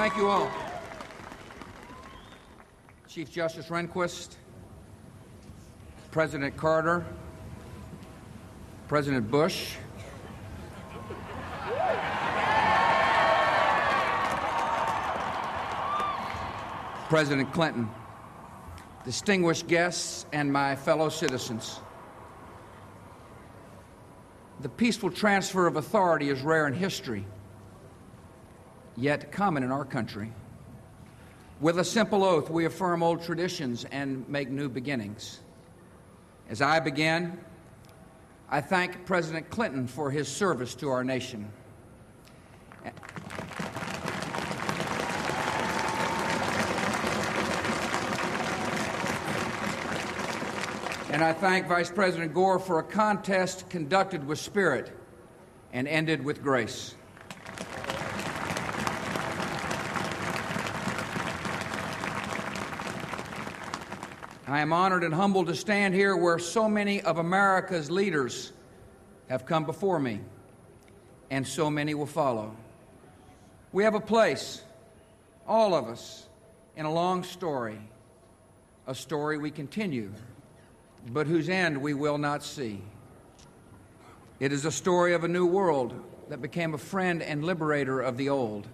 Thank you all. Chief Justice Rehnquist, President Carter, President Bush, President Clinton, distinguished guests, and my fellow citizens. The peaceful transfer of authority is rare in history, yet common in our country. With a simple oath, we affirm old traditions and make new beginnings. As I begin, I thank President Clinton for his service to our nation. And I thank Vice President Gore for a contest conducted with spirit and ended with grace. I am honored and humbled to stand here where so many of America's leaders have come before me, and so many will follow. We have a place, all of us, in a long story, a story we continue but whose end we will not see. It is a story of a new world that became a friend and liberator of the old.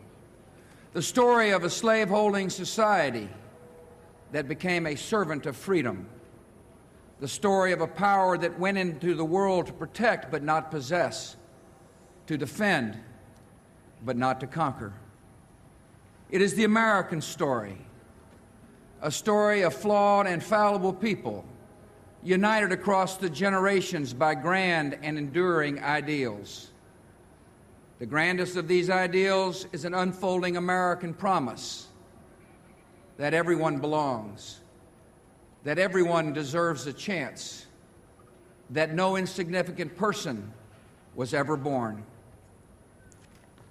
The story of a slaveholding society that became a servant of freedom. The story of a power that went into the world to protect but not possess, to defend but not to conquer. It is the American story, a story of flawed and fallible people united across the generations by grand and enduring ideals. The grandest of these ideals is an unfolding American promise that everyone belongs, that everyone deserves a chance, that no insignificant person was ever born.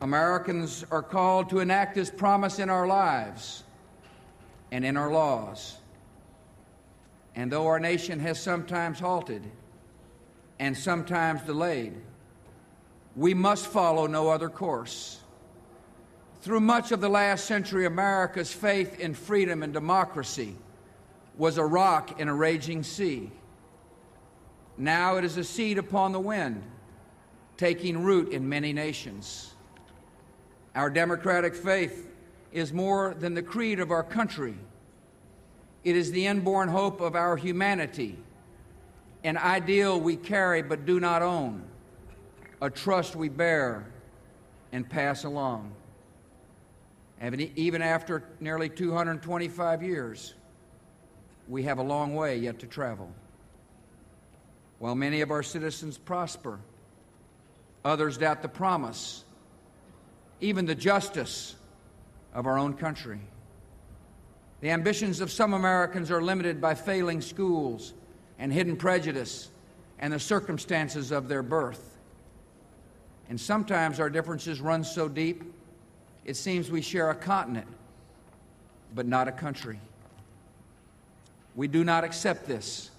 Americans are called to enact this promise in our lives and in our laws. And though our nation has sometimes halted and sometimes delayed, we must follow no other course. Through much of the last century, America's faith in freedom and democracy was a rock in a raging sea. Now it is a seed upon the wind, taking root in many nations. Our democratic faith is more than the creed of our country it is the inborn hope of our humanity, an ideal we carry but do not own, a trust we bear and pass along. And even after nearly 225 years, we have a long way yet to travel. While many of our citizens prosper, others doubt the promise, even the justice of our own country. The ambitions of some Americans are limited by failing schools and hidden prejudice and the circumstances of their birth. And sometimes our differences run so deep, it seems we share a continent, but not a country. We do not accept this,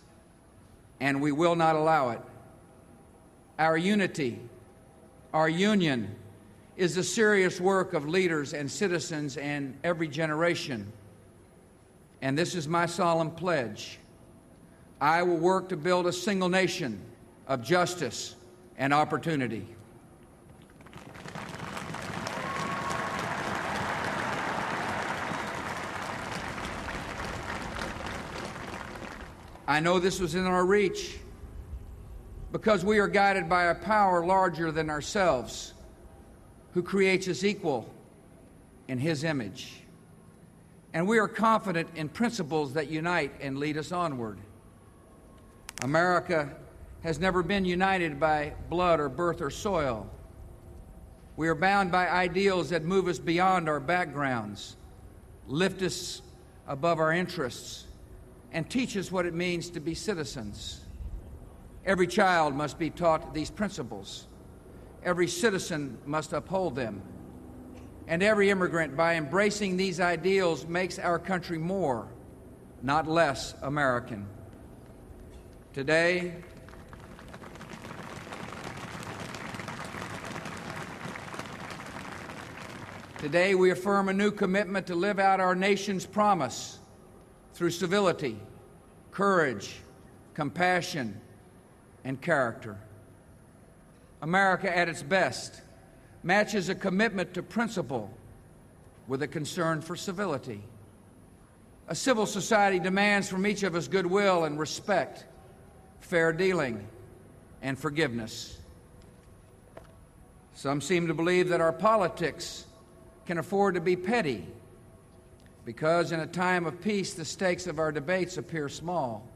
and we will not allow it. Our unity, our union, is the serious work of leaders and citizens and every generation and this is my solemn pledge. I will work to build a single nation of justice and opportunity. I know this was in our reach because we are guided by a power larger than ourselves who creates us equal in His image and we are confident in principles that unite and lead us onward. America has never been united by blood or birth or soil. We are bound by ideals that move us beyond our backgrounds, lift us above our interests, and teach us what it means to be citizens. Every child must be taught these principles. Every citizen must uphold them and every immigrant, by embracing these ideals, makes our country more, not less, American. Today, Today, we affirm a new commitment to live out our nation's promise through civility, courage, compassion, and character. America at its best matches a commitment to principle with a concern for civility. A civil society demands from each of us goodwill and respect, fair dealing, and forgiveness. Some seem to believe that our politics can afford to be petty because in a time of peace the stakes of our debates appear small.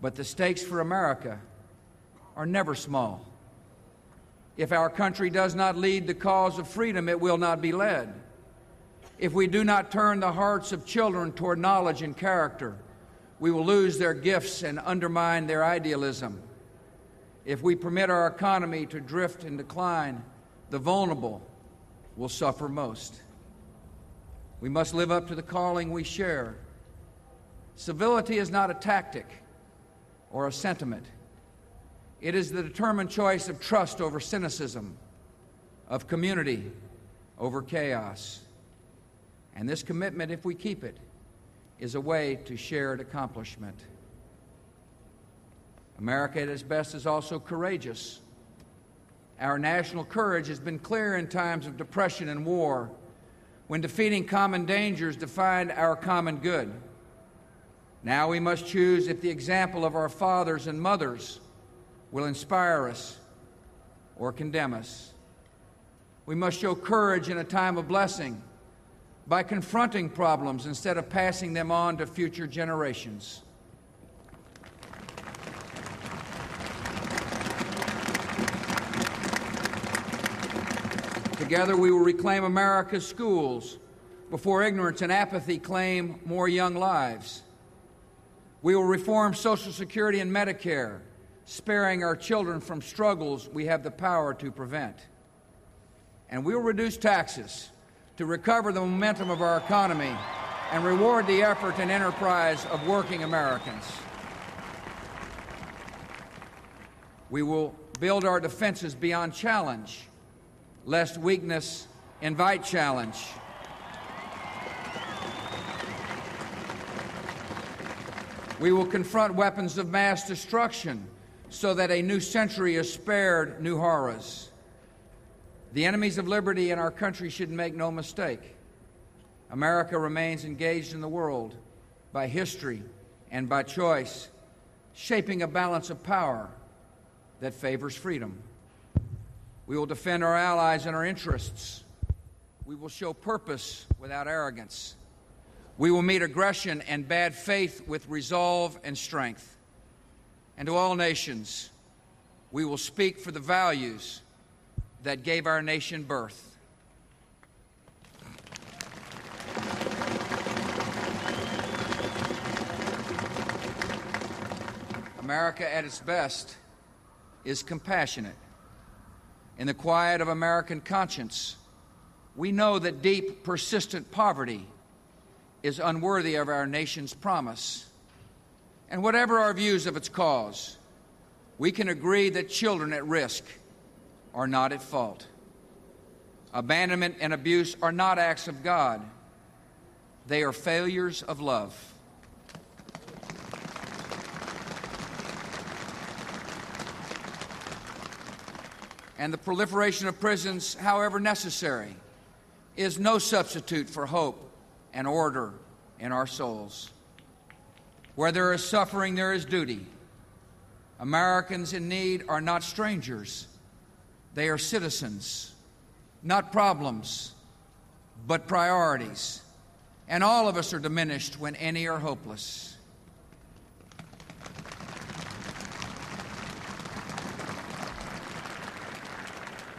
But the stakes for America are never small. If our country does not lead the cause of freedom, it will not be led. If we do not turn the hearts of children toward knowledge and character, we will lose their gifts and undermine their idealism. If we permit our economy to drift and decline, the vulnerable will suffer most. We must live up to the calling we share. Civility is not a tactic or a sentiment. It is the determined choice of trust over cynicism, of community over chaos. And this commitment, if we keep it, is a way to shared accomplishment. America at its best is also courageous. Our national courage has been clear in times of depression and war, when defeating common dangers defined our common good. Now we must choose if the example of our fathers and mothers will inspire us or condemn us. We must show courage in a time of blessing by confronting problems instead of passing them on to future generations. Together, we will reclaim America's schools before ignorance and apathy claim more young lives. We will reform Social Security and Medicare, sparing our children from struggles we have the power to prevent. And we will reduce taxes to recover the momentum of our economy and reward the effort and enterprise of working Americans. We will build our defenses beyond challenge lest weakness invite challenge. We will confront weapons of mass destruction so that a new century is spared new horrors. The enemies of liberty in our country should make no mistake. America remains engaged in the world by history and by choice, shaping a balance of power that favors freedom. We will defend our allies and our interests. We will show purpose without arrogance. We will meet aggression and bad faith with resolve and strength. And to all nations, we will speak for the values that gave our nation birth. America at its best is compassionate in the quiet of American conscience, we know that deep, persistent poverty is unworthy of our nation's promise. And whatever our views of its cause, we can agree that children at risk are not at fault. Abandonment and abuse are not acts of God, they are failures of love. And the proliferation of prisons, however necessary, is no substitute for hope and order in our souls. Where there is suffering, there is duty. Americans in need are not strangers, they are citizens, not problems, but priorities. And all of us are diminished when any are hopeless.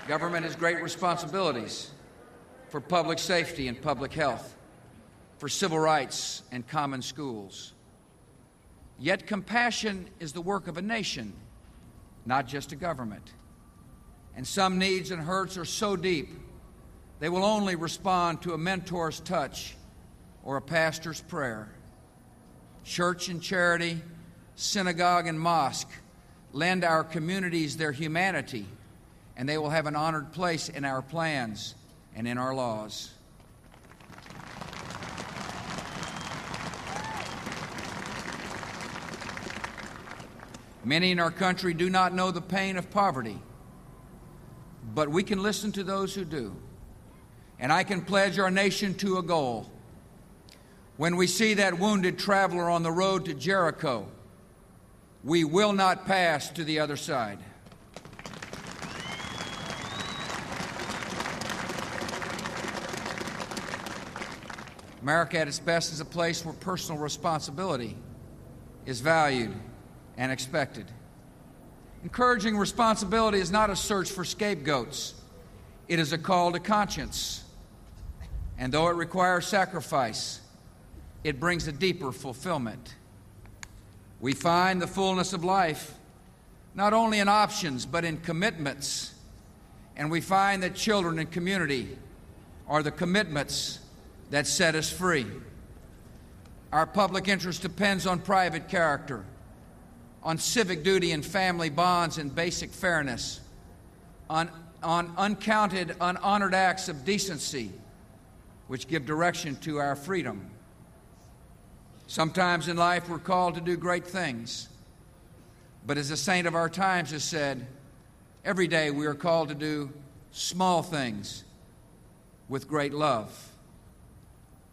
Government has great responsibilities for public safety and public health, for civil rights and common schools. Yet compassion is the work of a nation, not just a government. And some needs and hurts are so deep, they will only respond to a mentor's touch or a pastor's prayer. Church and charity, synagogue and mosque lend our communities their humanity and they will have an honored place in our plans and in our laws. Many in our country do not know the pain of poverty, but we can listen to those who do. And I can pledge our nation to a goal. When we see that wounded traveler on the road to Jericho, we will not pass to the other side. America at its best is a place where personal responsibility is valued and expected. Encouraging responsibility is not a search for scapegoats, it is a call to conscience. And though it requires sacrifice, it brings a deeper fulfillment. We find the fullness of life not only in options, but in commitments. And we find that children and community are the commitments that set us free. Our public interest depends on private character, on civic duty and family bonds and basic fairness, on, on uncounted, unhonored acts of decency, which give direction to our freedom. Sometimes in life we're called to do great things, but as a saint of our times has said, every day we are called to do small things with great love.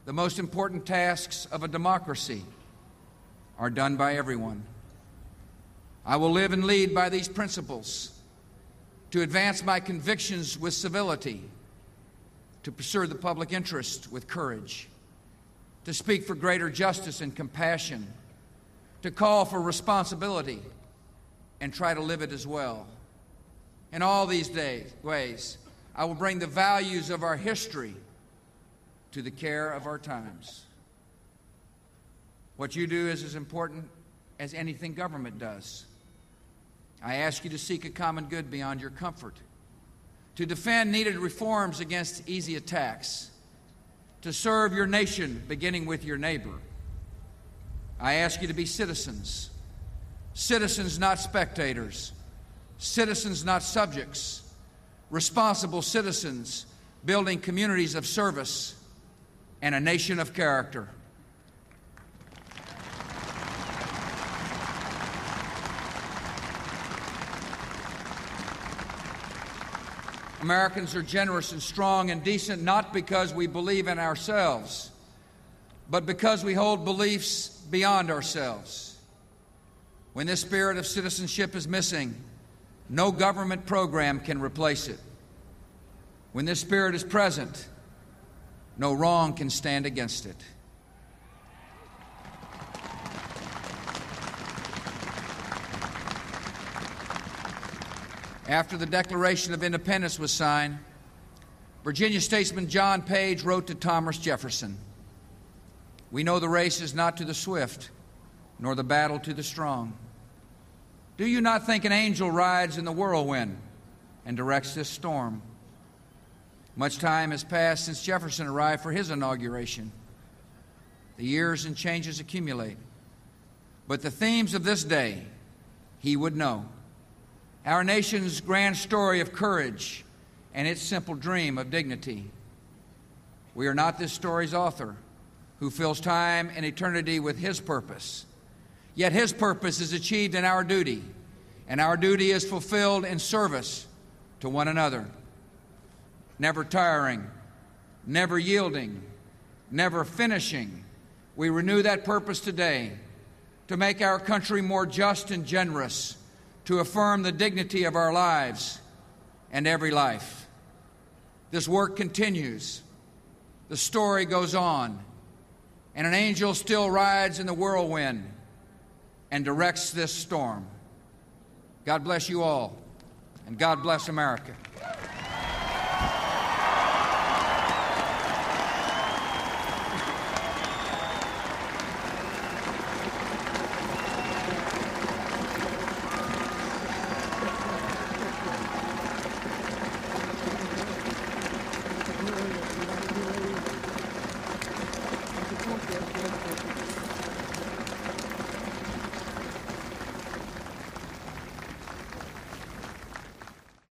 The most important tasks of a democracy are done by everyone. I will live and lead by these principles to advance my convictions with civility, to pursue the public interest with courage, to speak for greater justice and compassion, to call for responsibility and try to live it as well. In all these days, ways, I will bring the values of our history to the care of our times. What you do is as important as anything government does. I ask you to seek a common good beyond your comfort, to defend needed reforms against easy attacks, to serve your nation beginning with your neighbor. I ask you to be citizens, citizens, not spectators, citizens, not subjects, responsible citizens building communities of service and a nation of character. Americans are generous and strong and decent not because we believe in ourselves, but because we hold beliefs beyond ourselves. When this spirit of citizenship is missing, no government program can replace it. When this spirit is present, no wrong can stand against it. After the Declaration of Independence was signed, Virginia statesman John Page wrote to Thomas Jefferson We know the race is not to the swift, nor the battle to the strong. Do you not think an angel rides in the whirlwind and directs this storm? Much time has passed since Jefferson arrived for his inauguration. The years and changes accumulate. But the themes of this day, he would know. Our nation's grand story of courage and its simple dream of dignity. We are not this story's author, who fills time and eternity with his purpose. Yet his purpose is achieved in our duty, and our duty is fulfilled in service to one another never tiring, never yielding, never finishing. We renew that purpose today to make our country more just and generous, to affirm the dignity of our lives and every life. This work continues. The story goes on, and an angel still rides in the whirlwind and directs this storm. God bless you all, and God bless America.